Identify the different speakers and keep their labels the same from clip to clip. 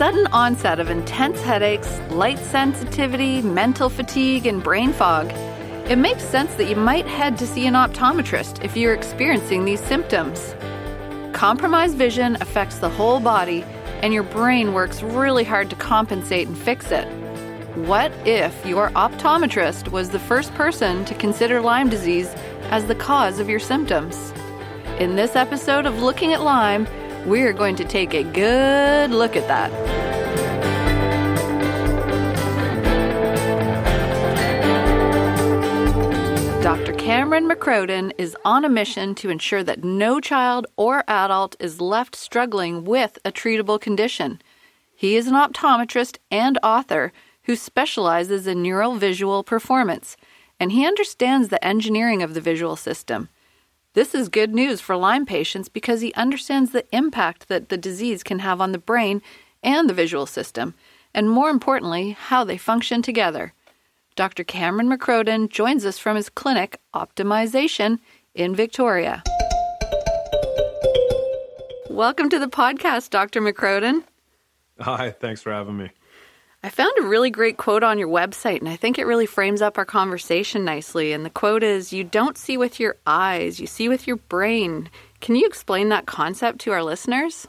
Speaker 1: sudden onset of intense headaches, light sensitivity, mental fatigue, and brain fog. It makes sense that you might head to see an optometrist if you're experiencing these symptoms. Compromised vision affects the whole body, and your brain works really hard to compensate and fix it. What if your optometrist was the first person to consider Lyme disease as the cause of your symptoms? In this episode of Looking at Lyme, we're going to take a good look at that. Cameron McCrodan is on a mission to ensure that no child or adult is left struggling with a treatable condition. He is an optometrist and author who specializes in neurovisual performance, and he understands the engineering of the visual system. This is good news for Lyme patients because he understands the impact that the disease can have on the brain and the visual system, and more importantly, how they function together. Dr. Cameron McCrodan joins us from his clinic, Optimization, in Victoria. Welcome to the podcast, Dr. McCrodan.
Speaker 2: Hi, thanks for having me.
Speaker 1: I found a really great quote on your website, and I think it really frames up our conversation nicely. And the quote is You don't see with your eyes, you see with your brain. Can you explain that concept to our listeners?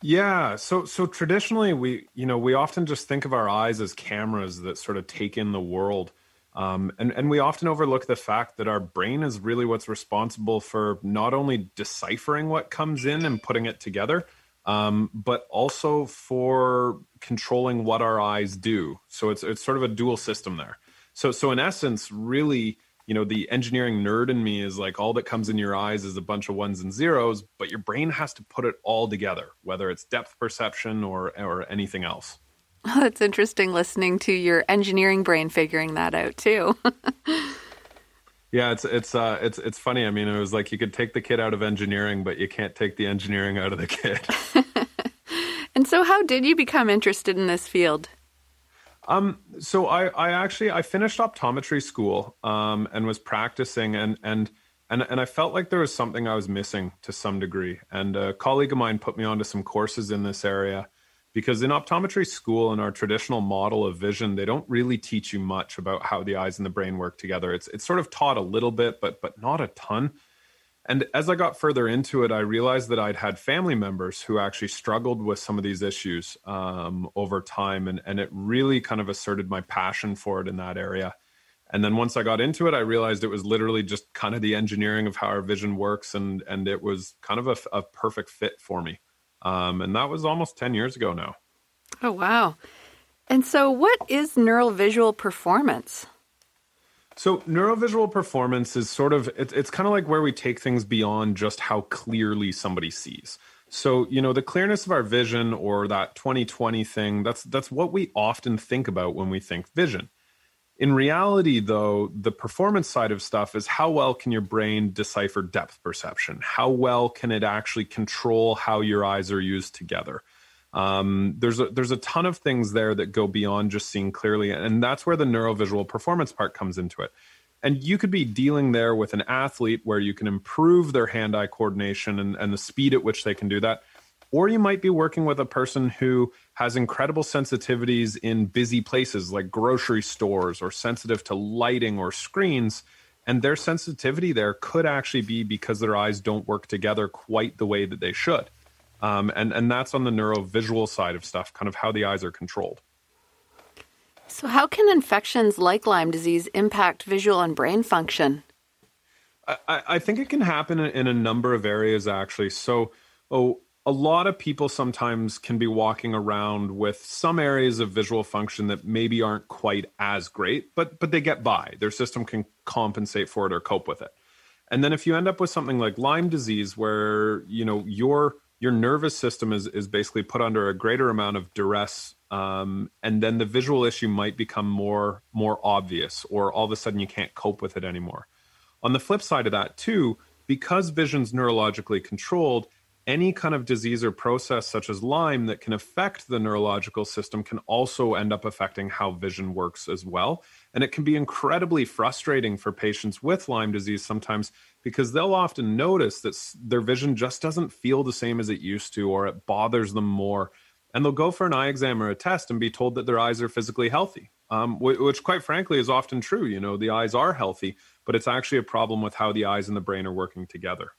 Speaker 2: Yeah, so so traditionally we you know we often just think of our eyes as cameras that sort of take in the world, um, and and we often overlook the fact that our brain is really what's responsible for not only deciphering what comes in and putting it together, um, but also for controlling what our eyes do. So it's it's sort of a dual system there. So so in essence, really, you know, the engineering nerd in me is like all that comes in your eyes is a bunch of ones and zeros, but your brain has to put it all together, whether it's depth perception or or anything else.
Speaker 1: Oh, that's interesting listening to your engineering brain figuring that out too.
Speaker 2: Yeah, it's it's uh it's it's funny. I mean, it was like you could take the kid out of engineering, but you can't take the engineering out of the kid.
Speaker 1: and so how did you become interested in this field?
Speaker 2: Um so I I actually I finished optometry school um and was practicing and and and and I felt like there was something I was missing to some degree. And a colleague of mine put me onto some courses in this area because in optometry school in our traditional model of vision they don't really teach you much about how the eyes and the brain work together it's it's sort of taught a little bit but but not a ton and as i got further into it i realized that i'd had family members who actually struggled with some of these issues um, over time and and it really kind of asserted my passion for it in that area and then once i got into it i realized it was literally just kind of the engineering of how our vision works and and it was kind of a, a perfect fit for me um, and that was almost 10 years ago now.
Speaker 1: Oh, wow. And so, what is neural visual performance?
Speaker 2: So, neurovisual performance is sort of, it, it's kind of like where we take things beyond just how clearly somebody sees. So, you know, the clearness of our vision or that 2020 thing, that's that's what we often think about when we think vision. In reality, though, the performance side of stuff is how well can your brain decipher depth perception? How well can it actually control how your eyes are used together? Um, there's a there's a ton of things there that go beyond just seeing clearly, and that's where the neurovisual performance part comes into it. And you could be dealing there with an athlete where you can improve their hand-eye coordination and, and the speed at which they can do that or you might be working with a person who has incredible sensitivities in busy places like grocery stores or sensitive to lighting or screens. And their sensitivity there could actually be because their eyes don't work together quite the way that they should. Um, and, and that's on the neurovisual side of stuff, kind of how the eyes are controlled.
Speaker 1: So, how can infections like Lyme disease impact visual and brain function?
Speaker 2: I, I think it can happen in a number of areas, actually. So, oh, a lot of people sometimes can be walking around with some areas of visual function that maybe aren't quite as great, but but they get by. Their system can compensate for it or cope with it. And then if you end up with something like Lyme disease where, you know, your your nervous system is is basically put under a greater amount of duress um, and then the visual issue might become more more obvious or all of a sudden you can't cope with it anymore on the flip side of that too because vision's neurologically controlled, any kind of disease or process such as Lyme that can affect the neurological system can also end up affecting how vision works as well. And it can be incredibly frustrating for patients with Lyme disease sometimes because they'll often notice that their vision just doesn't feel the same as it used to, or it bothers them more. And they'll go for an eye exam or a test and be told that their eyes are physically healthy, um, which, quite frankly, is often true. You know, the eyes are healthy, but it's actually a problem with how the eyes and the brain are working together.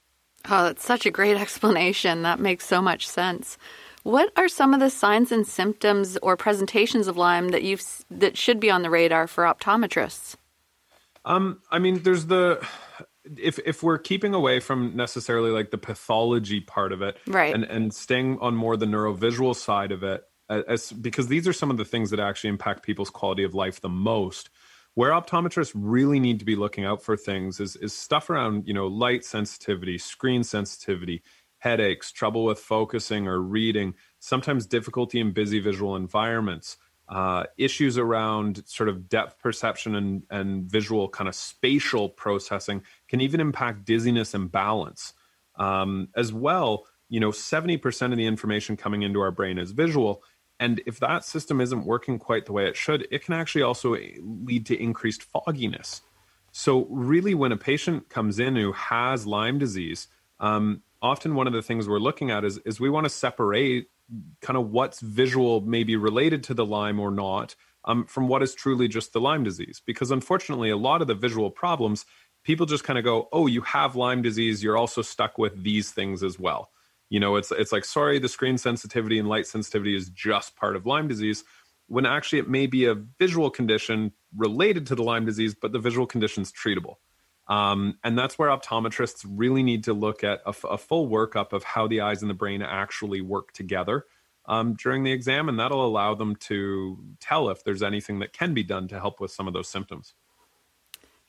Speaker 1: Oh, that's such a great explanation. That makes so much sense. What are some of the signs and symptoms or presentations of Lyme that you've that should be on the radar for optometrists?
Speaker 2: Um, I mean, there's the if if we're keeping away from necessarily like the pathology part of it,
Speaker 1: right,
Speaker 2: and and staying on more the neurovisual side of it, as because these are some of the things that actually impact people's quality of life the most where optometrists really need to be looking out for things is is stuff around you know light sensitivity screen sensitivity headaches trouble with focusing or reading sometimes difficulty in busy visual environments uh, issues around sort of depth perception and, and visual kind of spatial processing can even impact dizziness and balance um, as well you know 70% of the information coming into our brain is visual and if that system isn't working quite the way it should, it can actually also lead to increased fogginess. So, really, when a patient comes in who has Lyme disease, um, often one of the things we're looking at is, is we want to separate kind of what's visual, maybe related to the Lyme or not, um, from what is truly just the Lyme disease. Because unfortunately, a lot of the visual problems, people just kind of go, oh, you have Lyme disease, you're also stuck with these things as well. You know, it's it's like sorry, the screen sensitivity and light sensitivity is just part of Lyme disease, when actually it may be a visual condition related to the Lyme disease, but the visual condition is treatable. Um, and that's where optometrists really need to look at a, a, full workup of how the eyes and the brain actually work together um, during the exam, and that'll allow them to tell if there's anything that can be done to help with some of those symptoms.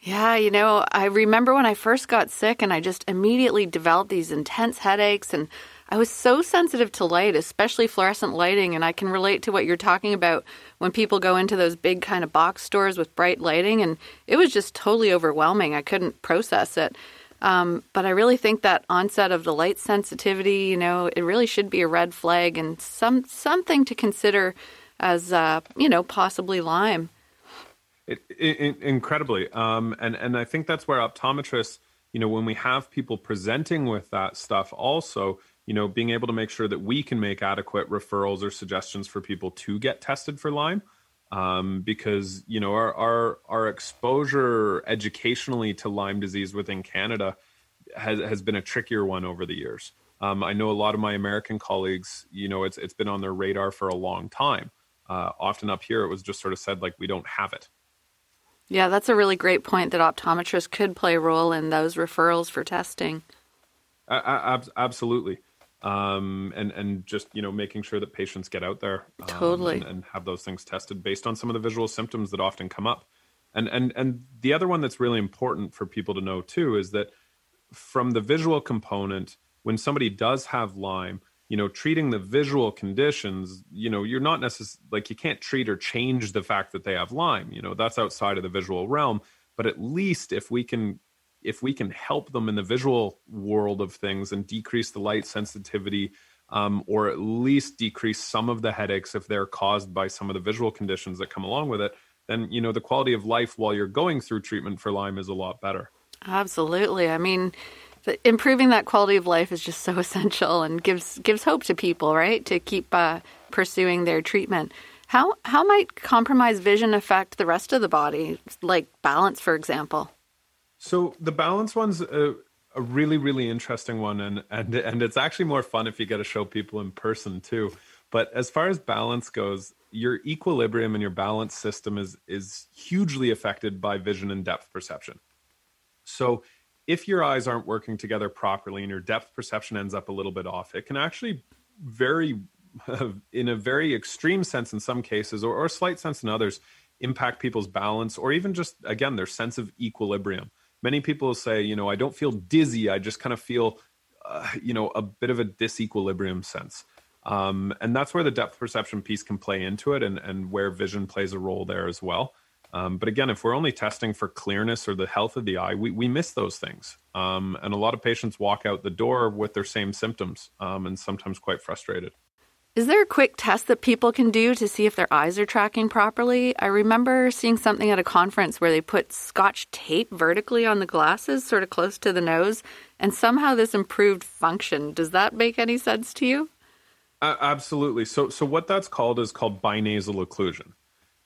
Speaker 1: Yeah, you know, I remember when I first got sick and I just immediately developed these intense headaches and I was so sensitive to light, especially fluorescent lighting, and I can relate to what you're talking about when people go into those big kind of box stores with bright lighting, and it was just totally overwhelming. I couldn't process it. Um, but I really think that onset of the light sensitivity, you know, it really should be a red flag and some something to consider as, uh, you know, possibly Lyme.
Speaker 2: It, it, incredibly, um, and and I think that's where optometrists, you know, when we have people presenting with that stuff, also, you know, being able to make sure that we can make adequate referrals or suggestions for people to get tested for Lyme, um, because you know our our our exposure educationally to Lyme disease within Canada has has been a trickier one over the years. Um, I know a lot of my American colleagues, you know, it's it's been on their radar for a long time. Uh, often up here, it was just sort of said like we don't have it.
Speaker 1: Yeah, that's a really great point that optometrists could play a role in those referrals for testing.
Speaker 2: Uh, absolutely. Um, and and just you know making sure that patients get out there
Speaker 1: um, totally
Speaker 2: and, and, have those things tested based on some of the visual symptoms that often come up. And and and the other one that's really important for people to know too is that from the visual component, when somebody does have Lyme, you know treating the visual conditions you know you're not necessarily like you can't treat or change the fact that they have lyme you know that's outside of the visual realm but at least if we can if we can help them in the visual world of things and decrease the light sensitivity um, or at least decrease some of the headaches if they're caused by some of the visual conditions that come along with it then you know the quality of life while you're going through treatment for lyme is a lot better
Speaker 1: absolutely i mean improving that quality of life is just so essential and gives gives hope to people, right? To keep uh, pursuing their treatment. How how might compromised vision affect the rest of the body, like balance, for example?
Speaker 2: So the balance one's a, a really really interesting one, and and and it's actually more fun if you get to show people in person too. But as far as balance goes, your equilibrium and your balance system is is hugely affected by vision and depth perception. So if your eyes aren't working together properly and your depth perception ends up a little bit off, it can actually very, in a very extreme sense in some cases, or, or a slight sense in others, impact people's balance or even just, again, their sense of equilibrium. Many people say, you know, I don't feel dizzy. I just kind of feel, uh, you know, a bit of a disequilibrium sense. Um, and that's where the depth perception piece can play into it and, and where vision plays a role there as well. Um, but again, if we're only testing for clearness or the health of the eye, we, we miss those things. Um, and a lot of patients walk out the door with their same symptoms um, and sometimes quite frustrated.
Speaker 1: Is there a quick test that people can do to see if their eyes are tracking properly? I remember seeing something at a conference where they put scotch tape vertically on the glasses, sort of close to the nose, and somehow this improved function. Does that make any sense to you?
Speaker 2: Uh, absolutely. So, so what that's called is called binasal occlusion.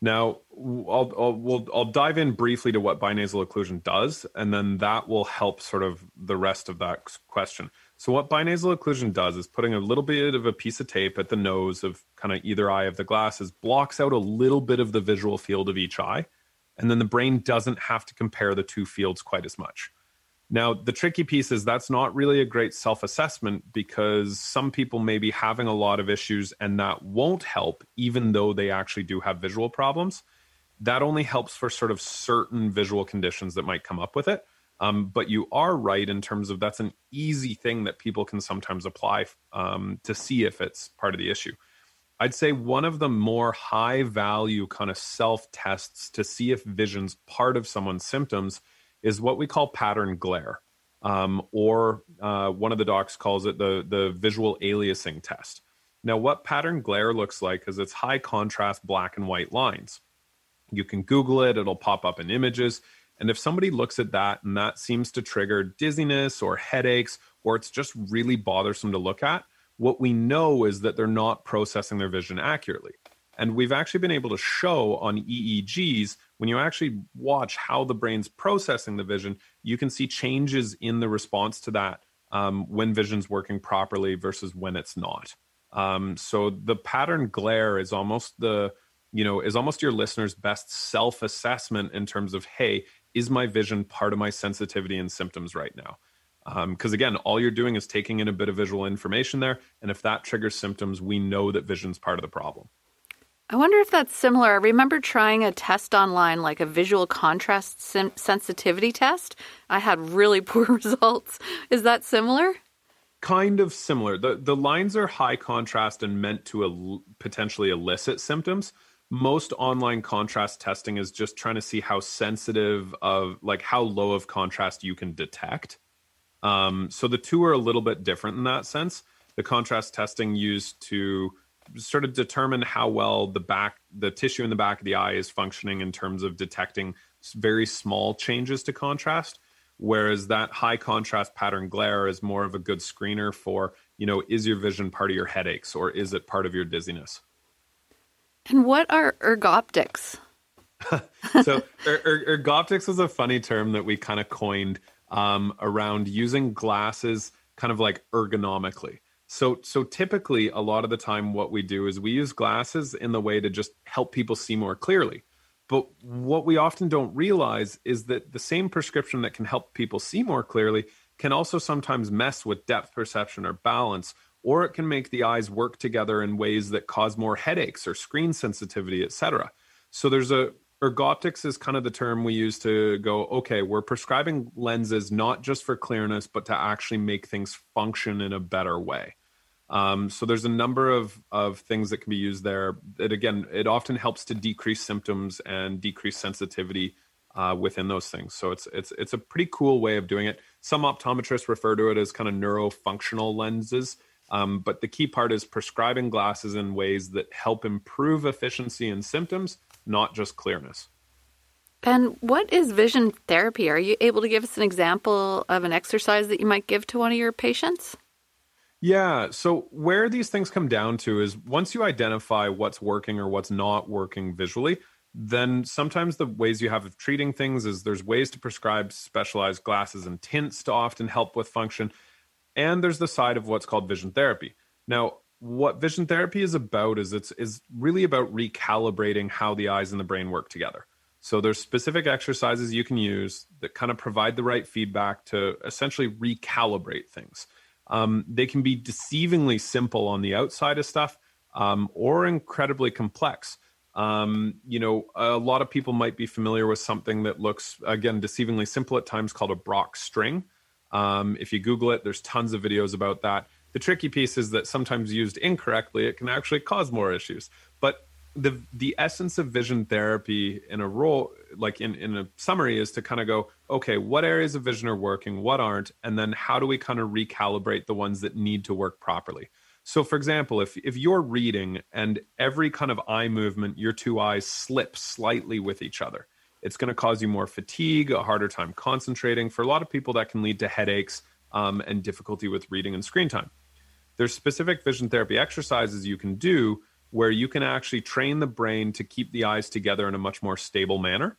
Speaker 2: Now, I'll, I'll, we'll, I'll dive in briefly to what binasal occlusion does, and then that will help sort of the rest of that question. So, what binasal occlusion does is putting a little bit of a piece of tape at the nose of kind of either eye of the glasses blocks out a little bit of the visual field of each eye, and then the brain doesn't have to compare the two fields quite as much. Now, the tricky piece is that's not really a great self assessment because some people may be having a lot of issues and that won't help, even though they actually do have visual problems. That only helps for sort of certain visual conditions that might come up with it. Um, but you are right in terms of that's an easy thing that people can sometimes apply um, to see if it's part of the issue. I'd say one of the more high value kind of self tests to see if vision's part of someone's symptoms is what we call pattern glare, um, or uh, one of the docs calls it the the visual aliasing test. Now, what pattern glare looks like is it's high contrast black and white lines. You can Google it; it'll pop up in images. And if somebody looks at that and that seems to trigger dizziness or headaches, or it's just really bothersome to look at, what we know is that they're not processing their vision accurately. And we've actually been able to show on EEGs when you actually watch how the brain's processing the vision, you can see changes in the response to that um, when vision's working properly versus when it's not. Um, so the pattern glare is almost the you know is almost your listener's best self assessment in terms of hey is my vision part of my sensitivity and symptoms right now because um, again all you're doing is taking in a bit of visual information there and if that triggers symptoms we know that vision's part of the problem
Speaker 1: I wonder if that's similar. I remember trying a test online, like a visual contrast sim- sensitivity test. I had really poor results. Is that similar?
Speaker 2: Kind of similar. The the lines are high contrast and meant to el- potentially elicit symptoms. Most online contrast testing is just trying to see how sensitive of like how low of contrast you can detect. Um, so the two are a little bit different in that sense. The contrast testing used to sort of determine how well the back the tissue in the back of the eye is functioning in terms of detecting very small changes to contrast whereas that high contrast pattern glare is more of a good screener for you know is your vision part of your headaches or is it part of your dizziness
Speaker 1: and what are ergoptics
Speaker 2: so er, er, ergoptics is a funny term that we kind of coined um, around using glasses kind of like ergonomically so so typically a lot of the time what we do is we use glasses in the way to just help people see more clearly. But what we often don't realize is that the same prescription that can help people see more clearly can also sometimes mess with depth perception or balance or it can make the eyes work together in ways that cause more headaches or screen sensitivity, etc. So there's a ergoptics is kind of the term we use to go okay we're prescribing lenses not just for clearness but to actually make things function in a better way um, so there's a number of of things that can be used there. That again, it often helps to decrease symptoms and decrease sensitivity uh, within those things. So it's it's it's a pretty cool way of doing it. Some optometrists refer to it as kind of neurofunctional lenses. Um, but the key part is prescribing glasses in ways that help improve efficiency and symptoms, not just clearness.
Speaker 1: And what is vision therapy? Are you able to give us an example of an exercise that you might give to one of your patients?
Speaker 2: Yeah. So where these things come down to is once you identify what's working or what's not working visually, then sometimes the ways you have of treating things is there's ways to prescribe specialized glasses and tints to often help with function. And there's the side of what's called vision therapy. Now, what vision therapy is about is it's is really about recalibrating how the eyes and the brain work together. So there's specific exercises you can use that kind of provide the right feedback to essentially recalibrate things. Um, they can be deceivingly simple on the outside of stuff um, or incredibly complex. Um, you know, a lot of people might be familiar with something that looks, again, deceivingly simple at times called a Brock string. Um, if you Google it, there's tons of videos about that. The tricky piece is that sometimes used incorrectly, it can actually cause more issues. But the the essence of vision therapy in a role like in in a summary is to kind of go okay what areas of vision are working what aren't and then how do we kind of recalibrate the ones that need to work properly so for example if if you're reading and every kind of eye movement your two eyes slip slightly with each other it's going to cause you more fatigue a harder time concentrating for a lot of people that can lead to headaches um, and difficulty with reading and screen time there's specific vision therapy exercises you can do where you can actually train the brain to keep the eyes together in a much more stable manner.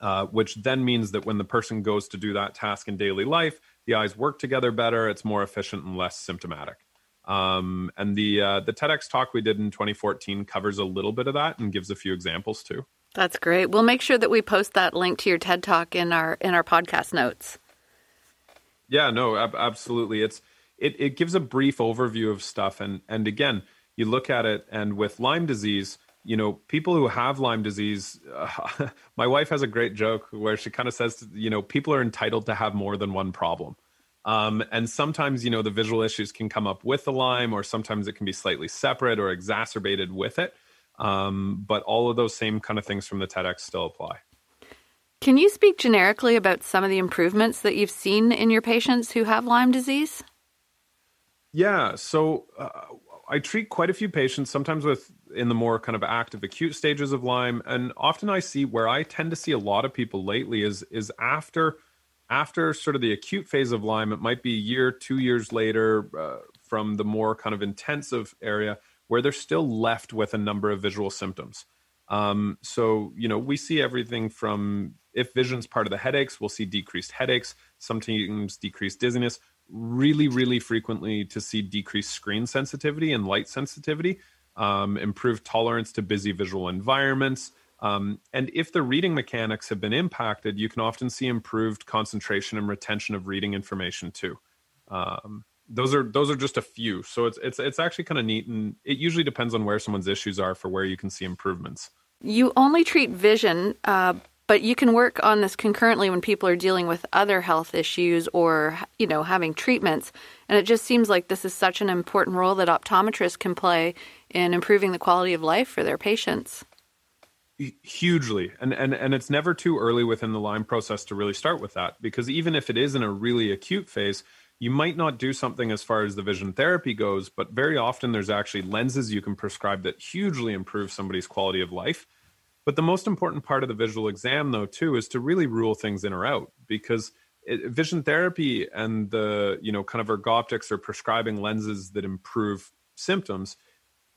Speaker 2: Uh, which then means that when the person goes to do that task in daily life, the eyes work together better. It's more efficient and less symptomatic. Um, and the uh, the TEDx talk we did in 2014 covers a little bit of that and gives a few examples too.
Speaker 1: That's great. We'll make sure that we post that link to your TED talk in our in our podcast notes.
Speaker 2: Yeah, no, ab- absolutely. It's it it gives a brief overview of stuff and and again, you look at it and with Lyme disease, you know, people who have Lyme disease, uh, my wife has a great joke where she kind of says, you know, people are entitled to have more than one problem. Um, and sometimes, you know, the visual issues can come up with the Lyme, or sometimes it can be slightly separate or exacerbated with it. Um, but all of those same kind of things from the TEDx still apply.
Speaker 1: Can you speak generically about some of the improvements that you've seen in your patients who have Lyme disease?
Speaker 2: Yeah. So uh, I treat quite a few patients, sometimes with in the more kind of active acute stages of Lyme, and often I see where I tend to see a lot of people lately is is after after sort of the acute phase of Lyme. It might be a year, two years later, uh, from the more kind of intensive area where they're still left with a number of visual symptoms. Um, so you know we see everything from if vision's part of the headaches, we'll see decreased headaches, sometimes decreased dizziness really, really frequently to see decreased screen sensitivity and light sensitivity, um, improved tolerance to busy visual environments. Um, and if the reading mechanics have been impacted, you can often see improved concentration and retention of reading information too. Um, those are those are just a few. So it's it's it's actually kind of neat, and it usually depends on where someone's issues are for where you can see improvements.
Speaker 1: You only treat vision, uh, but you can work on this concurrently when people are dealing with other health issues or, you know, having treatments. And it just seems like this is such an important role that optometrists can play in improving the quality of life for their patients.
Speaker 2: Hugely. And, and, and it's never too early within the Lyme process to really start with that because even if it is in a really acute phase, you might not do something as far as the vision therapy goes, but very often there's actually lenses you can prescribe that hugely improve somebody's quality of life but the most important part of the visual exam, though, too, is to really rule things in or out because it, vision therapy and the you know kind of ergoptics or prescribing lenses that improve symptoms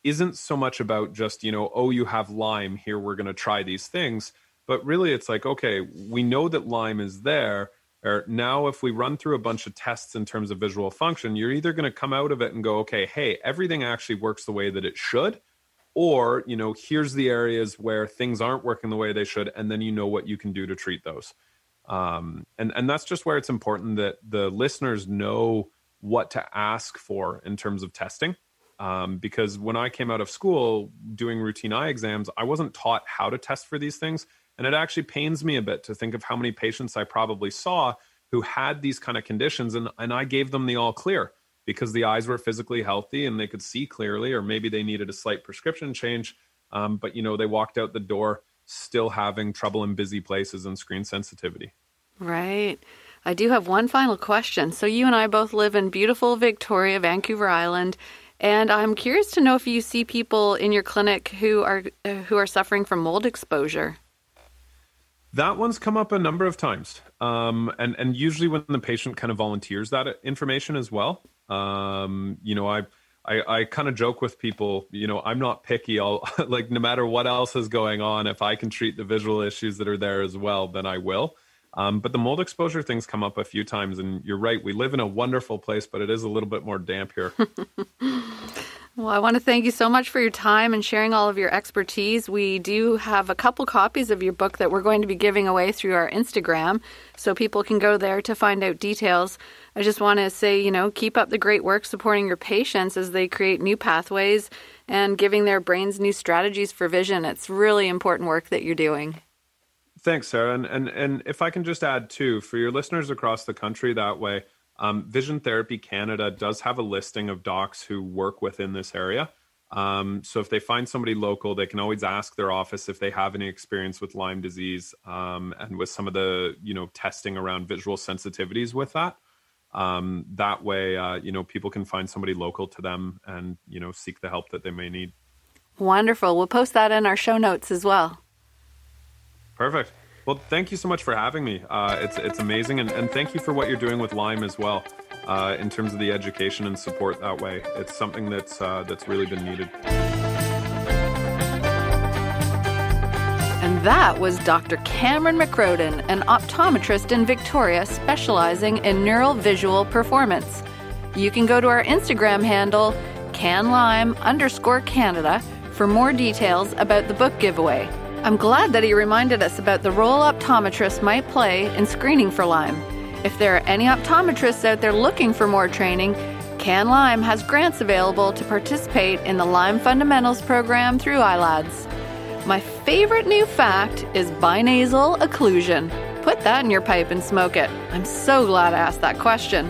Speaker 2: isn't so much about just you know oh you have Lyme here we're going to try these things, but really it's like okay we know that Lyme is there. Or now, if we run through a bunch of tests in terms of visual function, you're either going to come out of it and go, okay, hey, everything actually works the way that it should, or you know here's the areas where things aren't working the way they should and then you know what you can do to treat those. Um, and and that's just where it's important that the listeners know what to ask for in terms of testing. Um, because when i came out of school doing routine eye exams i wasn't taught how to test for these things and it actually pains me a bit to think of how many patients i probably saw who had these kind of conditions and, and i gave them the all clear because the eyes were physically healthy and they could see clearly, or maybe they needed a slight prescription change. Um, but you know, they walked out the door still having trouble in busy places and screen sensitivity.
Speaker 1: Right. I do have one final question. So you and I both live in beautiful Victoria, Vancouver Island, and I'm curious to know if you see people in your clinic who are who are suffering from mold exposure.
Speaker 2: That one's come up a number of times, um, and and usually when the patient kind of volunteers that information as well. Um, you know, I I, I kind of joke with people, you know, I'm not picky. I'll like no matter what else is going on, if I can treat the visual issues that are there as well, then I will. Um, but the mold exposure things come up a few times, and you're right. We live in a wonderful place, but it is a little bit more damp here.
Speaker 1: Well, I want to thank you so much for your time and sharing all of your expertise. We do have a couple copies of your book that we're going to be giving away through our Instagram, so people can go there to find out details. I just want to say, you know, keep up the great work supporting your patients as they create new pathways and giving their brains new strategies for vision. It's really important work that you're doing.
Speaker 2: Thanks, Sarah. And, and, and if I can just add, too, for your listeners across the country that way, um, Vision Therapy Canada does have a listing of docs who work within this area. Um, so if they find somebody local, they can always ask their office if they have any experience with Lyme disease um, and with some of the you know testing around visual sensitivities with that. Um, that way, uh, you know, people can find somebody local to them and you know seek the help that they may need.
Speaker 1: Wonderful. We'll post that in our show notes as well.
Speaker 2: Perfect. Well, thank you so much for having me. Uh, it's it's amazing, and, and thank you for what you're doing with Lyme as well uh, in terms of the education and support that way. It's something that's uh, that's really been needed.
Speaker 1: And that was Dr. Cameron McCrodan, an optometrist in Victoria specializing in neural visual performance. You can go to our Instagram handle, canlyme underscore Canada, for more details about the book giveaway. I'm glad that he reminded us about the role optometrists might play in screening for Lyme. If there are any optometrists out there looking for more training, Can Lyme has grants available to participate in the Lyme Fundamentals program through ILADS. My favorite new fact is binasal occlusion. Put that in your pipe and smoke it. I'm so glad I asked that question.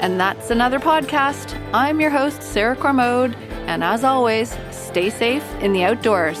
Speaker 1: And that's another podcast. I'm your host, Sarah Cormode, and as always, stay safe in the outdoors.